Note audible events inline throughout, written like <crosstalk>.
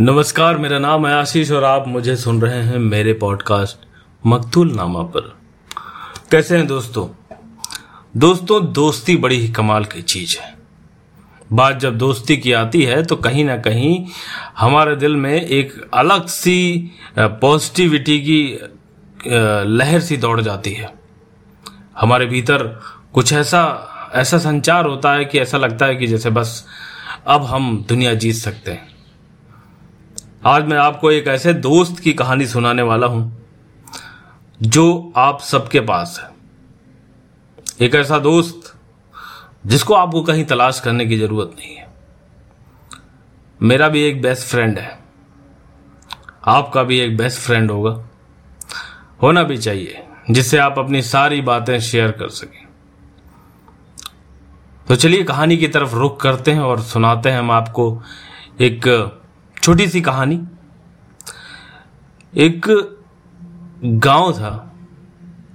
नमस्कार, मेरा नाम है आशीष और आप मुझे सुन रहे हैं मेरे पॉडकास्ट मकतूल नामा पर। कैसे हैं दोस्तों? दोस्तों, दोस्ती बड़ी ही कमाल की चीज़ है। बात जब दोस्ती की आती है तो कहीं ना कहीं हमारे दिल में एक अलग सी पॉजिटिविटी की लहर सी दौड़ जाती है। हमारे भीतर कुछ ऐसा ऐसा संचार होता है कि ऐसा लगता है कि जैसे बस अब हम दुनिया जीत सकते हैं। आज मैं आपको एक ऐसे दोस्त की कहानी सुनाने वाला हूँ, जो आप सबके पास है। एक ऐसा दोस्त जिसको आपको कहीं तलाश करने की ज़रूरत नहीं है। मेरा भी एक बेस्ट फ्रेंड है। आपका भी एक बेस्ट फ्रेंड होगा। होना भी चाहिए, जिससे आप अपनी सारी बातें शेयर कर सकें। तो चलिए कहानी की तरफ़ रुख करते हैं और सुनाते हैं हम आपको एक छोटी सी कहानी। एक गाँव था।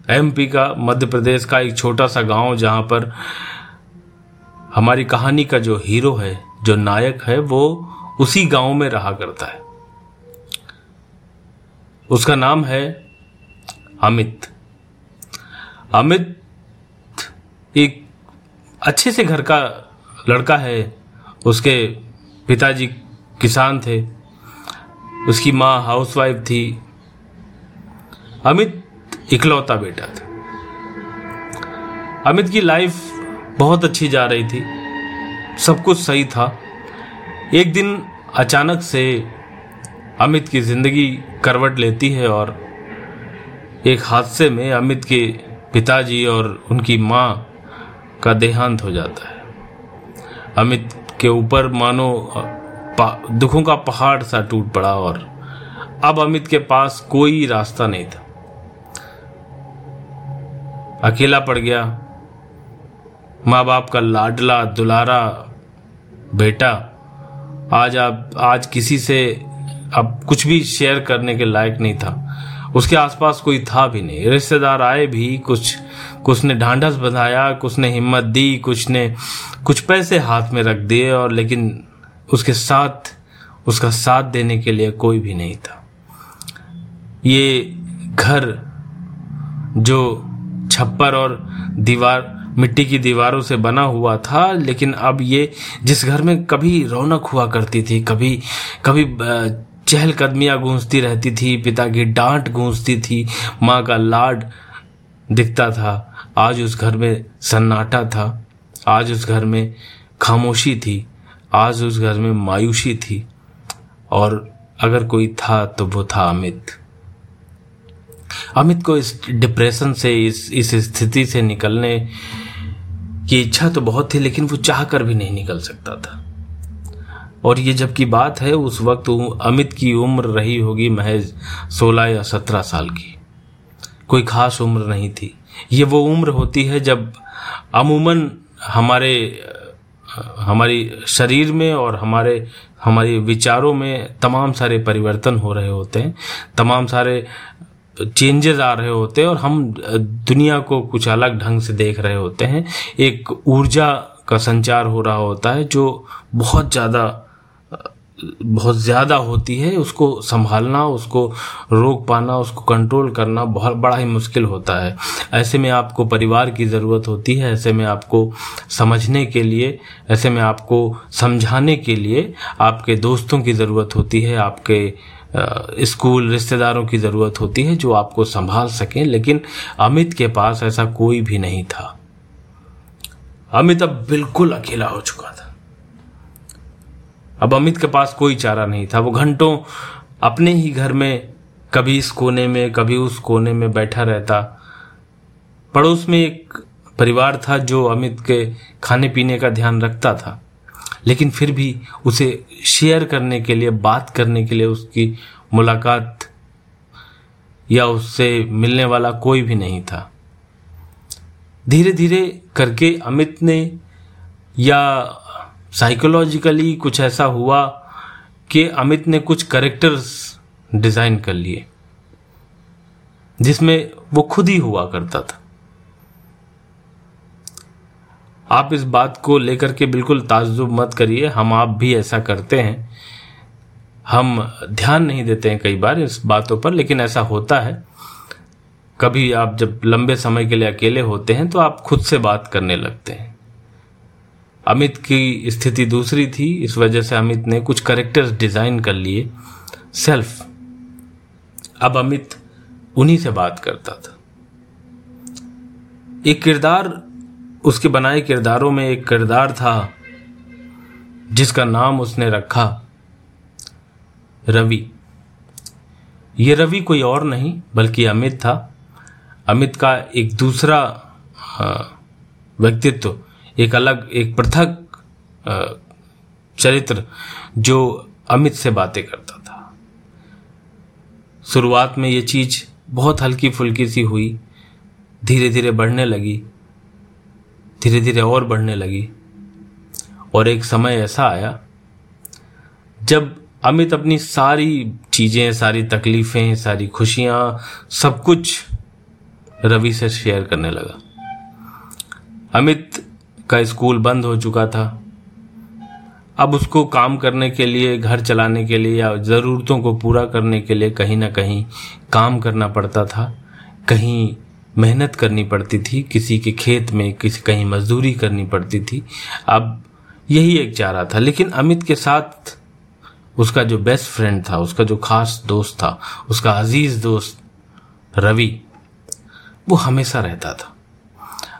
एमपी का, मध्य प्रदेश का एक छोटा सा गाँव जहाँ पर हमारी कहानी का जो हीरो है, जो नायक है, वो उसी गाँव में रहा करता है। उसका नाम है अमित। अमित एक अच्छे से घर का लड़का है। उसके पिताजी किसान थे। उसकी माँ हाउसवाइफ थी। अमित इकलौता बेटा था। अमित की लाइफ बहुत अच्छी जा रही थी। सब कुछ सही था। एक दिन अचानक से अमित की ज़िंदगी करवट लेती है और एक हादसे में अमित के पिताजी और उनकी माँ का देहांत हो जाता है। अमित के ऊपर मानो दुखों का पहाड़ सा टूट पड़ा और अब अमित के पास कोई रास्ता नहीं था। अकेला पड़ गया। माँ बाप का लाडला, दुलारा, बेटा, आज आप, आज किसी से अब कुछ भी शेयर करने के लायक नहीं था। उसके आसपास कोई था भी नहीं। रिश्तेदार आए भी, कुछ कुछ ने ढांढस बंधाया, कुछ ने हिम्मत दी, कुछ ने, कुछ पैसे हाथ में रख दिए और लेकिन उसके साथ, उसका साथ देने के लिए कोई भी नहीं था। ये घर जो छप्पर और दीवार, मिट्टी की दीवारों से बना हुआ था, लेकिन अब ये जिस घर में कभी रौनक हुआ करती थी, कभी कभी चहलकदमियाँ गूंजती रहती थी, पिता की डांट गूंजती थी, माँ का लाड दिखता था, आज उस घर में सन्नाटा था, आज उस घर में खामोशी थी। आज उस घर में मायूसी थी और अगर कोई था तो वो था अमित। अमित को इस डिप्रेशन से, इस इस स्थिति से निकलने की इच्छा तो बहुत थी, लेकिन वो चाह कर भी नहीं निकल सकता था। और ये जब की बात है, उस वक्त अमित की उम्र रही होगी महज सोलह या सत्रह साल की। कोई खास उम्र नहीं थी। ये वो उम्र होती है जब अमूमन हमारे हमारी शरीर में और हमारे हमारे विचारों में तमाम सारे परिवर्तन हो रहे होते हैं, तमाम सारे चेंजेस आ रहे होते हैं और हम दुनिया को कुछ अलग ढंग से देख रहे होते हैं। एक ऊर्जा का संचार हो रहा होता है जो बहुत ज़्यादा बहुत ज़्यादा होती है, उसको संभालना, उसको रोक पाना, उसको कंट्रोल करना बहुत बड़ा ही मुश्किल होता है। ऐसे में आपको परिवार की ज़रूरत होती है, ऐसे में आपको समझने के लिए, ऐसे में आपको समझाने के लिए आपके दोस्तों की ज़रूरत होती है, आपके स्कूल रिश्तेदारों की ज़रूरत होती है जो आपको संभाल सकें, लेकिन अमित के पास ऐसा कोई भी नहीं था। अमित अब बिल्कुल अकेला हो चुका था। अब अमित के पास कोई चारा नहीं था। वो घंटों अपने ही घर में, कभी इस कोने में, कभी उस कोने में बैठा रहता। पड़ोस में एक परिवार था जो अमित के खाने पीने का ध्यान रखता था। लेकिन फिर भी उसे शेयर करने के लिए, बात करने के लिए उसकी मुलाकात या उससे मिलने वाला कोई भी नहीं था। धीरे धीरे करके अमित ने या साइकोलॉजिकली कुछ ऐसा हुआ कि अमित ने कुछ करेक्टर्स डिज़ाइन कर लिए, जिसमें वो खुद ही हुआ करता था। आप इस बात को लेकर के बिल्कुल ताजुब मत करिए, हम आप भी ऐसा करते हैं। हम ध्यान नहीं देते हैं कई बार इस बातों पर, लेकिन ऐसा होता है। कभी आप जब लंबे समय के लिए अकेले होते हैं तो आप खुद से बात करने लगते हैं। अमित की स्थिति दूसरी थी, इस वजह से अमित ने कुछ करेक्टर्स डिज़ाइन कर लिए। सेल्फ अब अमित उन्हीं से बात करता था। एक किरदार, उसके बनाए किरदारों में एक किरदार था, जिसका नाम उसने रखा रवि। ये रवि कोई और नहीं, बल्कि अमित था। अमित का एक दूसरा व्यक्तित्व एक अलग, एक पृथक चरित्र जो अमित से बातें करता था। शुरुआत में ये चीज़ बहुत हल्की फुल्की सी हुई धीरे धीरे बढ़ने लगी धीरे धीरे और बढ़ने लगी, और एक समय ऐसा आया, जब अमित अपनी सारी चीज़ें, सारी तकलीफें, सारी खुशियाँ, सब कुछ रवि से शेयर करने लगा। अमित का स्कूल बंद हो चुका था। अब उसको काम करने के लिए, घर चलाने के लिए या ज़रूरतों को पूरा करने के लिए कहीं ना कहीं काम करना पड़ता था। कहीं मेहनत करनी पड़ती थी, किसी के खेत में किसी, कहीं मजदूरी करनी पड़ती थी। अब यही एक चारा था, लेकिन अमित के साथ उसका जो बेस्ट फ्रेंड था, उसका जो खास दोस्त था, उसका अज़ीज़ दोस्त रवि, वो हमेशा रहता था।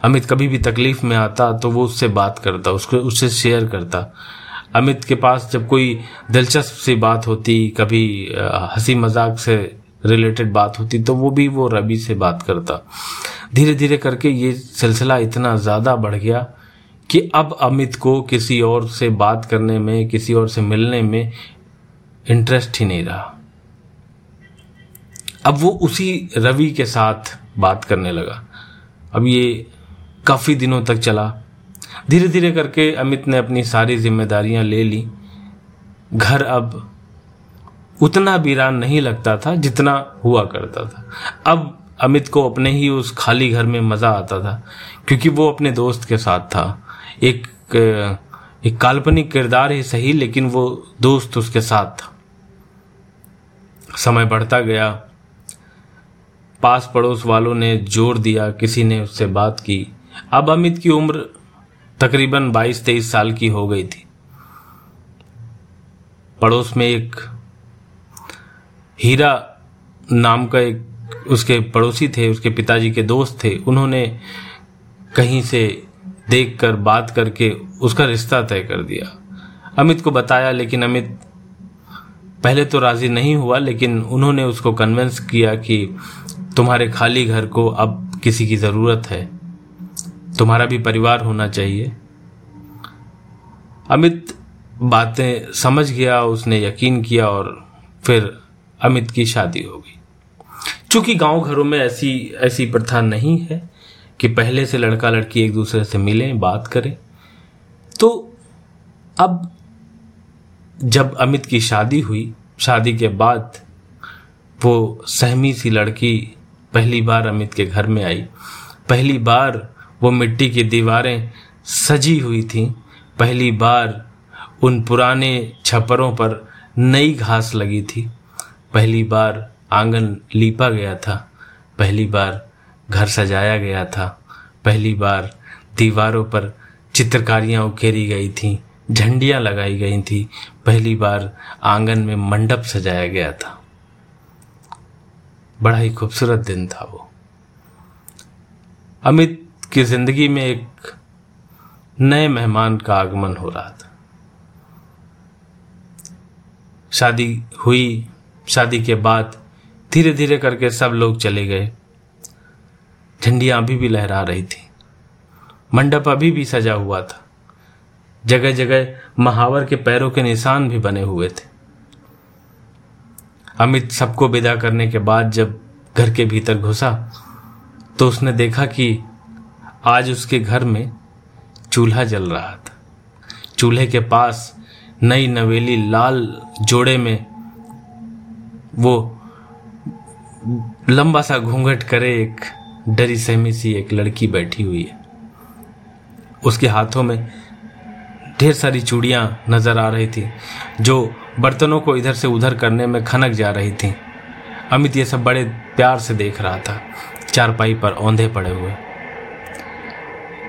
अमित कभी भी तकलीफ़ में आता तो वो उससे बात करता, उसको, उससे शेयर करता। अमित के पास जब कोई दिलचस्प सी बात होती, कभी हँसी मज़ाक से रिलेटेड बात होती तो वो भी वो रवि से बात करता। धीरे धीरे करके ये सिलसिला इतना ज़्यादा बढ़ गया कि अब अमित को किसी और से बात करने में, किसी और से मिलने में इंटरेस्ट ही नहीं रहा। अब वो उसी रवि के साथ बात करने लगा। अब ये काफ़ी दिनों तक चला। धीरे धीरे करके अमित ने अपनी सारी जिम्मेदारियाँ ले ली। घर अब उतना वीरान नहीं लगता था जितना हुआ करता था। अब अमित को अपने ही उस खाली घर में मज़ा आता था, क्योंकि वो अपने दोस्त के साथ था। एक एक काल्पनिक किरदार ही सही, लेकिन वो दोस्त उसके साथ था। समय बढ़ता गया। पास पड़ोस वालों ने ज़ोर दिया, किसी ने उससे बात की। अब अमित की उम्र तकरीबन 22-23 साल की हो गई थी। पड़ोस में एक हीरा नाम का एक उसके पड़ोसी थे, उसके पिताजी के दोस्त थे। उन्होंने कहीं से देखकर, बात करके उसका रिश्ता तय कर दिया। अमित को बताया, लेकिन अमित पहले तो राज़ी नहीं हुआ, लेकिन उन्होंने उसको कन्विंस किया कि तुम्हारे खाली घर को अब किसी की ज़रूरत है। तुम्हारा भी परिवार होना चाहिए। अमित बातें समझ गया, उसने यकीन किया और फिर अमित की शादी हो गई। चूँकि गाँव घरों में ऐसी ऐसी प्रथा नहीं है कि पहले से लड़का लड़की एक दूसरे से मिलें, बात करें तो अब जब अमित की शादी हुई, शादी के बाद वो सहमी सी लड़की पहली बार अमित के घर में आई। पहली बार वो मिट्टी की दीवारें सजी हुई थीं। पहली बार उन पुराने छपरों पर नई घास लगी थी। पहली बार आँगन लीपा गया था। पहली बार घर सजाया गया था। पहली बार दीवारों पर चित्रकारियाँ उकेरी गई थीं, झंडियाँ लगाई गई थी। पहली बार आँगन में मंडप सजाया गया था। बड़ा ही खूबसूरत दिन था वो। अमित की ज़िंदगी में एक नए मेहमान का आगमन हो रहा था। शादी हुई, शादी के बाद धीरे धीरे करके सब लोग चले गए। झंडियाँ अभी भी लहरा रही थी। मंडप अभी भी सजा हुआ था। जगह जगह महावर के पैरों के निशान भी बने हुए थे। अमित सबको विदा करने के बाद जब घर के भीतर घुसा तो उसने देखा कि आज उसके घर में चूल्हा जल रहा था। चूल्हे के पास नई नवेली लाल जोड़े में वो लंबा सा घूंघट करे एक डरी सहमी सी एक लड़की बैठी हुई है। उसके हाथों में ढेर सारी चूड़ियाँ नज़र आ रही थी, जो बर्तनों को इधर से उधर करने में खनक जा रही थी। अमित ये सब बड़े प्यार से देख रहा था। चारपाई पर औंधे पड़े हुए।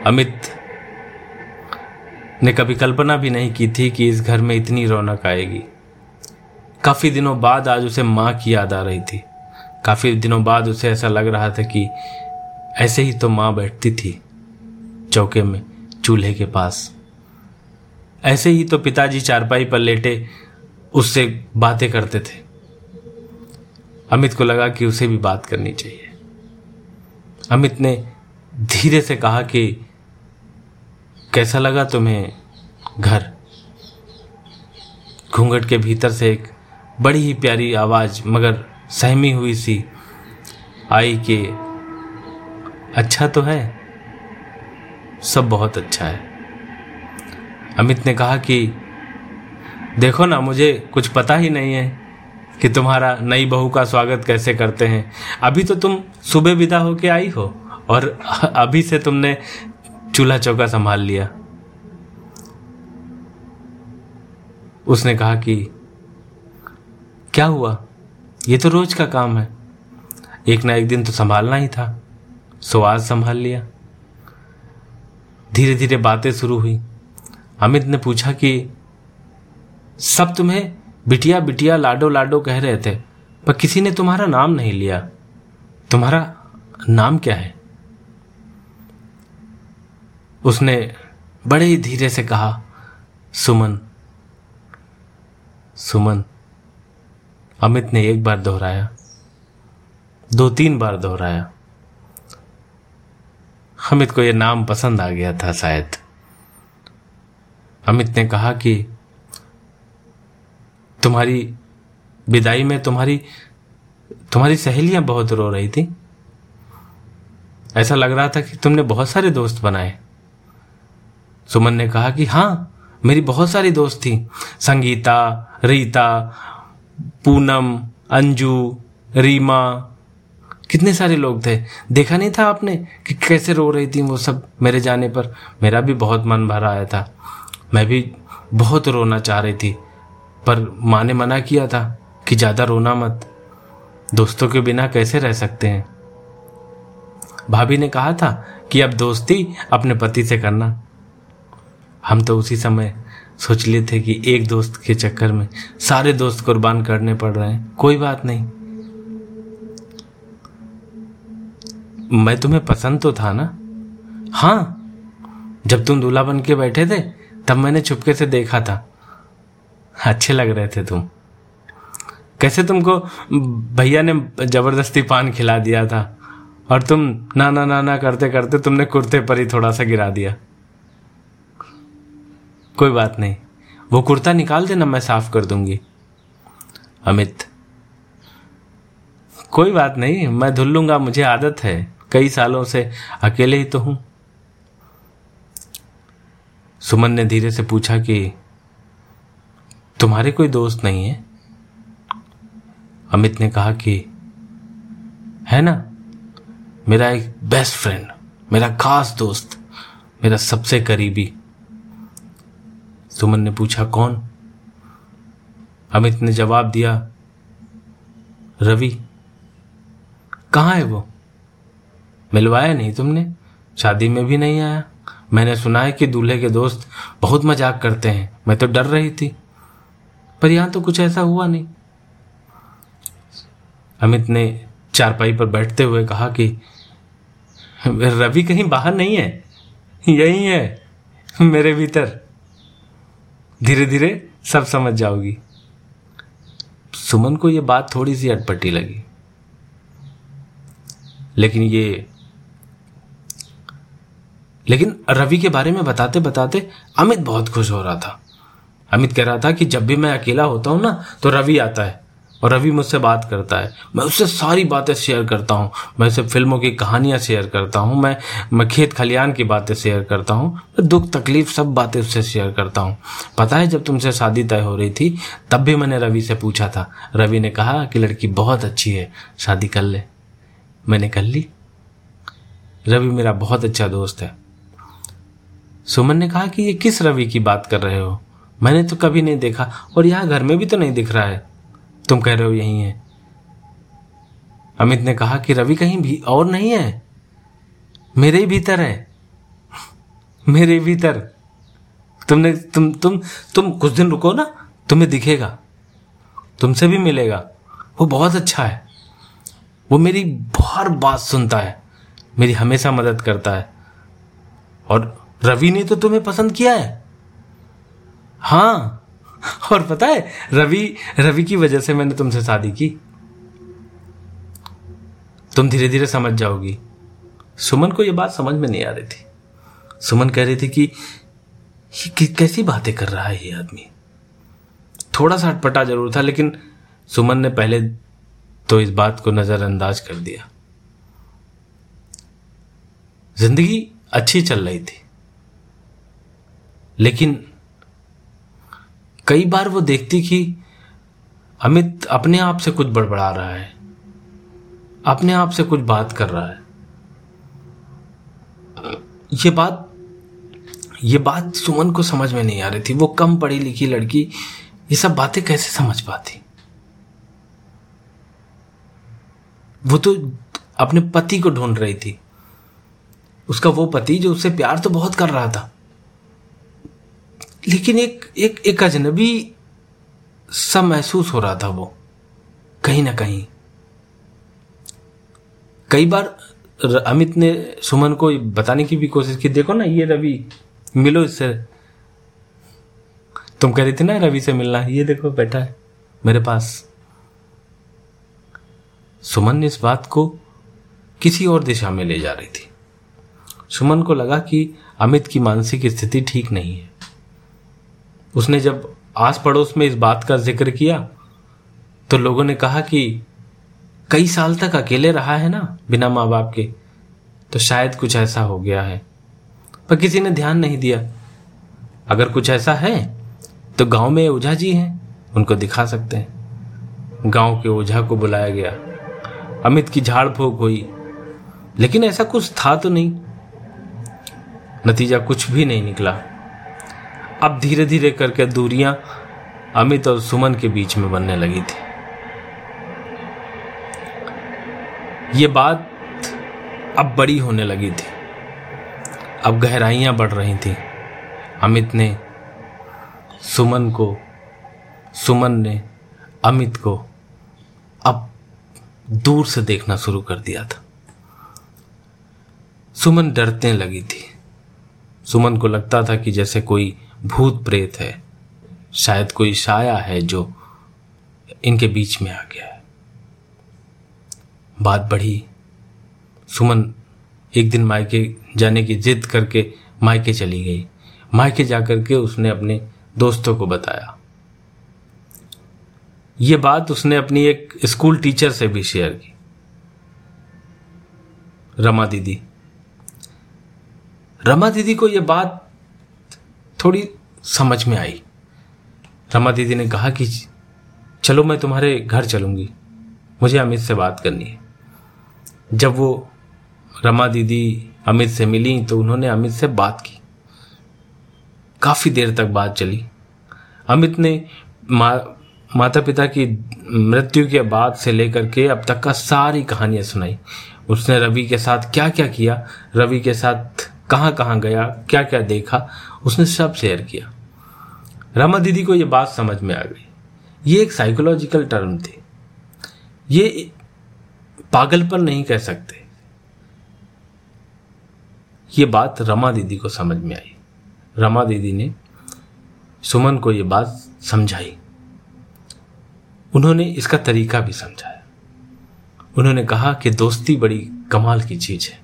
अमित ने कभी कल्पना भी नहीं की थी कि इस घर में इतनी रौनक आएगी। काफ़ी दिनों बाद आज उसे माँ की याद आ रही थी। काफ़ी दिनों बाद उसे ऐसा लग रहा था कि ऐसे ही तो माँ बैठती थी चौके में, चूल्हे के पास। ऐसे ही तो पिताजी चारपाई पर लेटे उससे बातें करते थे। अमित को लगा कि उसे भी बात करनी चाहिए। अमित ने धीरे से कहा कि कैसा लगा तुम्हें घर? घूंघट के भीतर से एक बड़ी ही प्यारी आवाज़, मगर सहमी हुई सी, आई कि अच्छा तो है? सब बहुत अच्छा है। अमित ने कहा कि, देखो ना, मुझे कुछ पता ही नहीं है कि तुम्हारा नई बहू का स्वागत कैसे करते हैं। अभी तो तुम सुबह विदा होके आई हो, और अभी से तुमने चूल्हा चौका संभाल लिया। उसने कहा कि, क्या हुआ? ये तो रोज का काम है। एक ना एक दिन तो संभालना ही था। सो आज संभाल लिया। धीरे धीरे बातें शुरू हुई। अमित ने पूछा कि, सब तुम्हें बिटिया बिटिया लाडो लाडो कह रहे थे, पर किसी ने तुम्हारा नाम नहीं लिया। तुम्हारा नाम क्या है? उसने बड़े ही धीरे से कहा, सुमन सुमन। अमित ने एक बार दोहराया, दो तीन बार दोहराया। अमित को यह नाम पसंद आ गया था शायद। अमित ने कहा कि तुम्हारी विदाई में तुम्हारी तुम्हारी सहेलियाँ बहुत रो रही थी। ऐसा लग रहा था कि तुमने बहुत सारे दोस्त बनाए। सुमन ने कहा कि हाँ मेरी बहुत सारी दोस्त थी। संगीता, रीता, पूनम, अंजू, रीमा, कितने सारे लोग थे। देखा नहीं था आपने कि कैसे रो रही थी वो सब मेरे जाने पर? मेरा भी बहुत मन भर आया था। मैं भी बहुत रोना चाह रही थी, पर माँ ने मना किया था कि ज़्यादा रोना मत। दोस्तों के बिना कैसे रह सकते हैं? भाभी ने कहा था कि अब दोस्ती अपने पति से करना। हम तो उसी समय सोच लिए थे कि एक दोस्त के चक्कर में सारे दोस्त कुर्बान करने पड़ रहे हैं। कोई बात नहीं। मैं तुम्हें पसंद तो था ना? हाँ। जब तुम दूल्हा बन के बैठे थे, तब मैंने चुपके से देखा था। अच्छे लग रहे थे तुम। कैसे तुमको भैया ने ज़बरदस्ती पान खिला दिया था? और तुम ना ना ना ना करते करते तुमने कुर्ते पर ही थोड़ा सा गिरा दिया। कोई बात नहीं। वो कुर्ता निकाल देना, मैं साफ़ कर दूँगी। अमित। कोई बात नहीं, मैं धुल लूँगा, मुझे आदत है। कई सालों से अकेले ही तो हूँ। सुमन ने धीरे से पूछा कि, तुम्हारे कोई दोस्त नहीं है? अमित ने कहा कि, है ना? मेरा एक बेस्ट फ्रेंड मेरा खास दोस्त, मेरा सबसे करीबी। सुमन ने पूछा, कौन? अमित ने जवाब दिया, रवि। कहाँ है वो? मिलवाया नहीं तुमने? शादी में भी नहीं आया? मैंने सुना है कि दूल्हे के दोस्त बहुत मज़ाक करते हैं। मैं तो डर रही थी। पर यहाँ तो कुछ ऐसा हुआ नहीं। अमित ने चारपाई पर बैठते हुए कहा कि, रवि कहीं बाहर नहीं है? यही है मेरे भीतर। धीरे धीरे सब समझ जाओगी। सुमन को यह बात थोड़ी सी अटपटी लगी। लेकिन ये, लेकिन रवि के बारे में बताते बताते अमित बहुत खुश हो रहा था। अमित कह रहा था कि जब भी मैं अकेला होता हूँ ना तो रवि आता है। और रवि मुझसे बात करता है। मैं उससे सारी बातें शेयर करता हूँ। मैं उसे फ़िल्मों की कहानियाँ शेयर करता हूँ। मैं मैं खेत खलियान की बातें शेयर करता हूँ। मैं दुख, तकलीफ़ सब बातें उससे शेयर करता हूँ। पता है, जब तुमसे शादी तय हो रही थी, तब भी मैंने रवि से पूछा था। रवि ने कहा कि लड़की बहुत अच्छी है, शादी कर ले। मैंने कर ली। रवि मेरा बहुत अच्छा दोस्त है। सुमन ने कहा कि ये किस रवि की बात कर रहे हो? मैंने तो कभी नहीं देखा और यहाँ घर में भी तो नहीं दिख रहा है। तुम कह रहे हो यही है। अमित ने कहा कि रवि कहीं भी और नहीं है। मेरे ही भीतर है। मेरे भीतर। तुमने, तुम तुम तुम कुछ दिन रुको ना, तुम्हें दिखेगा। तुमसे भी मिलेगा। वो बहुत अच्छा है। वो मेरी हर बात सुनता है। मेरी हमेशा मदद करता है। और रवि ने तो तुम्हें पसंद किया है। हाँ <laughs> और पता है, रवि रवि की वजह से मैंने तुमसे शादी की। तुम धीरे धीरे समझ जाओगी। सुमन को यह बात समझ में नहीं आ रही थी। सुमन कह रही थी कि, कैसी बातें कर रहा है ये आदमी? थोड़ा सा अटपटा ज़रूर था, लेकिन सुमन ने पहले तो इस बात को नजरअंदाज कर दिया। ज़िंदगी अच्छी चल रही थी। लेकिन कई बार वो देखती कि अमित अपने आप से कुछ बड़बड़ा रहा है, अपने आप से कुछ बात कर रहा है। ये बात ये बात सुमन को समझ में नहीं आ रही थी। वो कम पढ़ी लिखी लड़की, ये सब बातें कैसे समझ पाती? वो तो अपने पति को ढूंढ रही थी। उसका वो पति जो उससे प्यार तो बहुत कर रहा था। लेकिन एक एक एक अजनबी सा महसूस हो रहा था वो, कहीं ना कहीं। कई बार अमित ने सुमन को बताने की भी कोशिश की, देखो ना, ये रवि, मिलो इससे। तुम कह रही थी ना, रवि से मिलना ये देखो, बैठा है मेरे पास। सुमन ने इस बात को किसी और दिशा में ले जा रही थी। सुमन को लगा कि अमित की मानसिक स्थिति ठीक नहीं है। उसने जब आस पड़ोस में इस बात का ज़िक्र किया तो लोगों ने कहा कि कई साल तक अकेले रहा है ना बिना माँ बाप के तो शायद कुछ ऐसा हो गया है। पर किसी ने ध्यान नहीं दिया। अगर कुछ ऐसा है तो गाँव में ओझा जी हैं, उनको दिखा सकते हैं। गाँव के ओझा को बुलाया गया। अमित की झाड़ फूक हुई। लेकिन ऐसा कुछ था तो नहीं। नतीजा कुछ भी नहीं निकला। अब धीरे धीरे करके दूरियाँ अमित और सुमन के बीच में बनने लगी थी। ये बात अब बड़ी होने लगी थी। अब गहराइयाँ बढ़ रही थी। अमित ने सुमन को, सुमन ने अमित को अब दूर से देखना शुरू कर दिया था। सुमन डरने लगी थी। सुमन को लगता था कि जैसे कोई भूत प्रेत है। शायद कोई साया है जो इनके बीच में आ गया है। बात बढ़ी। सुमन एक दिन मायके जाने की जिद करके मायके चली गई। मायके जाकर के उसने अपने दोस्तों को बताया। ये बात उसने अपनी एक स्कूल टीचर से भी शेयर की। रमा दीदी। रमा दीदी को यह बात थोड़ी समझ में आई। रमा दीदी ने कहा कि चलो मैं तुम्हारे घर चलूँगी। मुझे अमित से बात करनी है। जब वो रमा दीदी अमित से मिली तो उन्होंने अमित से बात की। काफ़ी देर तक बात चली। अमित ने मा, माता पिता की मृत्यु के बाद से लेकर के अब तक का सारी कहानियाँ सुनाई। उसने रवि के साथ क्या क्या किया? रवि के साथ कहाँ कहाँ गया क्या क्या देखा, उसने सब शेयर किया। रमा दीदी को यह बात समझ में आ गई। ये एक साइकोलॉजिकल टर्म थी। ये पागलपन नहीं कह सकते। ये बात रमा दीदी को समझ में आई। रमा दीदी ने सुमन को यह बात समझाई। उन्होंने इसका तरीका भी समझाया। उन्होंने कहा कि दोस्ती बड़ी कमाल की चीज़ है।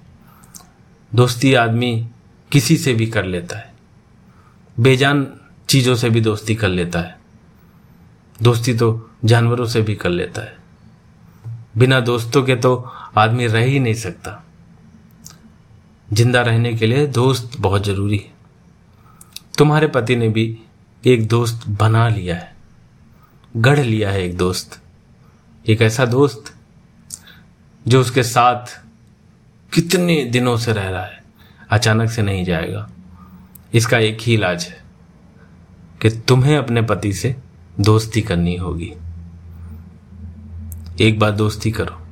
दोस्ती आदमी किसी से भी कर लेता है। बेजान चीज़ों से भी दोस्ती कर लेता है। दोस्ती तो जानवरों से भी कर लेता है। बिना दोस्तों के तो आदमी रह ही नहीं सकता। ज़िंदा रहने के लिए दोस्त बहुत ज़रूरी है। तुम्हारे पति ने भी एक दोस्त बना लिया है। गढ़ लिया है एक दोस्त। एक ऐसा दोस्त जो उसके साथ कितने दिनों से रह रहा है? अचानक से नहीं जाएगा। इसका एक ही इलाज है कि तुम्हें अपने पति से दोस्ती करनी होगी। एक बार दोस्ती करो।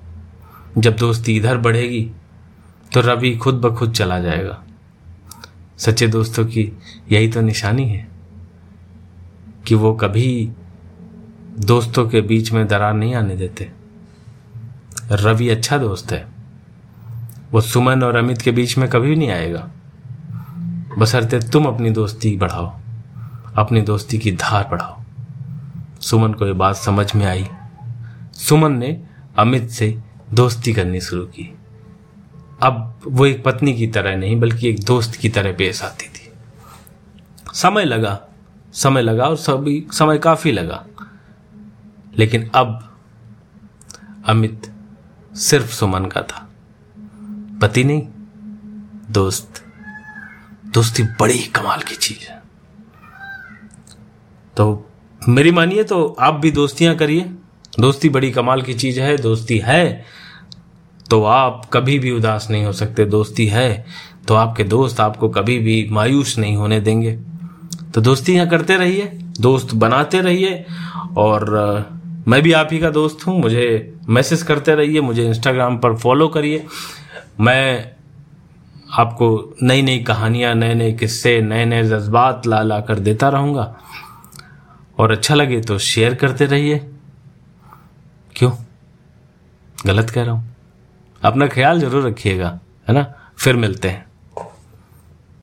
जब दोस्ती इधर बढ़ेगी तो रवि खुद ब खुद चला जाएगा। सच्चे दोस्तों की यही तो निशानी है कि वो कभी दोस्तों के बीच में दरार नहीं आने देते। रवि अच्छा दोस्त है। वो सुमन और अमित के बीच में कभी नहीं आएगा। बसरते तुम अपनी दोस्ती बढ़ाओ, अपनी दोस्ती की धार बढ़ाओ। सुमन को ये बात समझ में आई। सुमन ने अमित से दोस्ती करनी शुरू की। अब वो एक पत्नी की तरह नहीं, बल्कि एक दोस्त की तरह पेश आती थी। समय लगा समय लगा और सभी, समय काफ़ी लगा। लेकिन अब अमित सिर्फ़ सुमन का था। पति नहीं, दोस्त। दोस्ती बड़ी कमाल की चीज़ है। तो मेरी मानिए तो आप भी दोस्तियाँ करिए। दोस्ती बड़ी कमाल की चीज़ है, दोस्ती है। तो आप कभी भी उदास नहीं हो सकते, दोस्ती है। तो आपके दोस्त आपको कभी भी मायूस नहीं होने देंगे। तो दोस्तियाँ करते रहिए, दोस्त बनाते रहिए। और, मैं भी आप ही का दोस्त हूँ, मुझे मैसेज करते रहिए, मुझे इंस्टाग्राम पर फॉलो करिए। मैं आपको नई नई कहानियाँ नए नए किस्से नए नए जज्बात ला ला कर देता रहूँगा। और अच्छा लगे तो शेयर करते रहिए। क्यों? गलत कह रहा हूँ। अपना ख्याल ज़रूर रखिएगा, है ना? फिर मिलते हैं।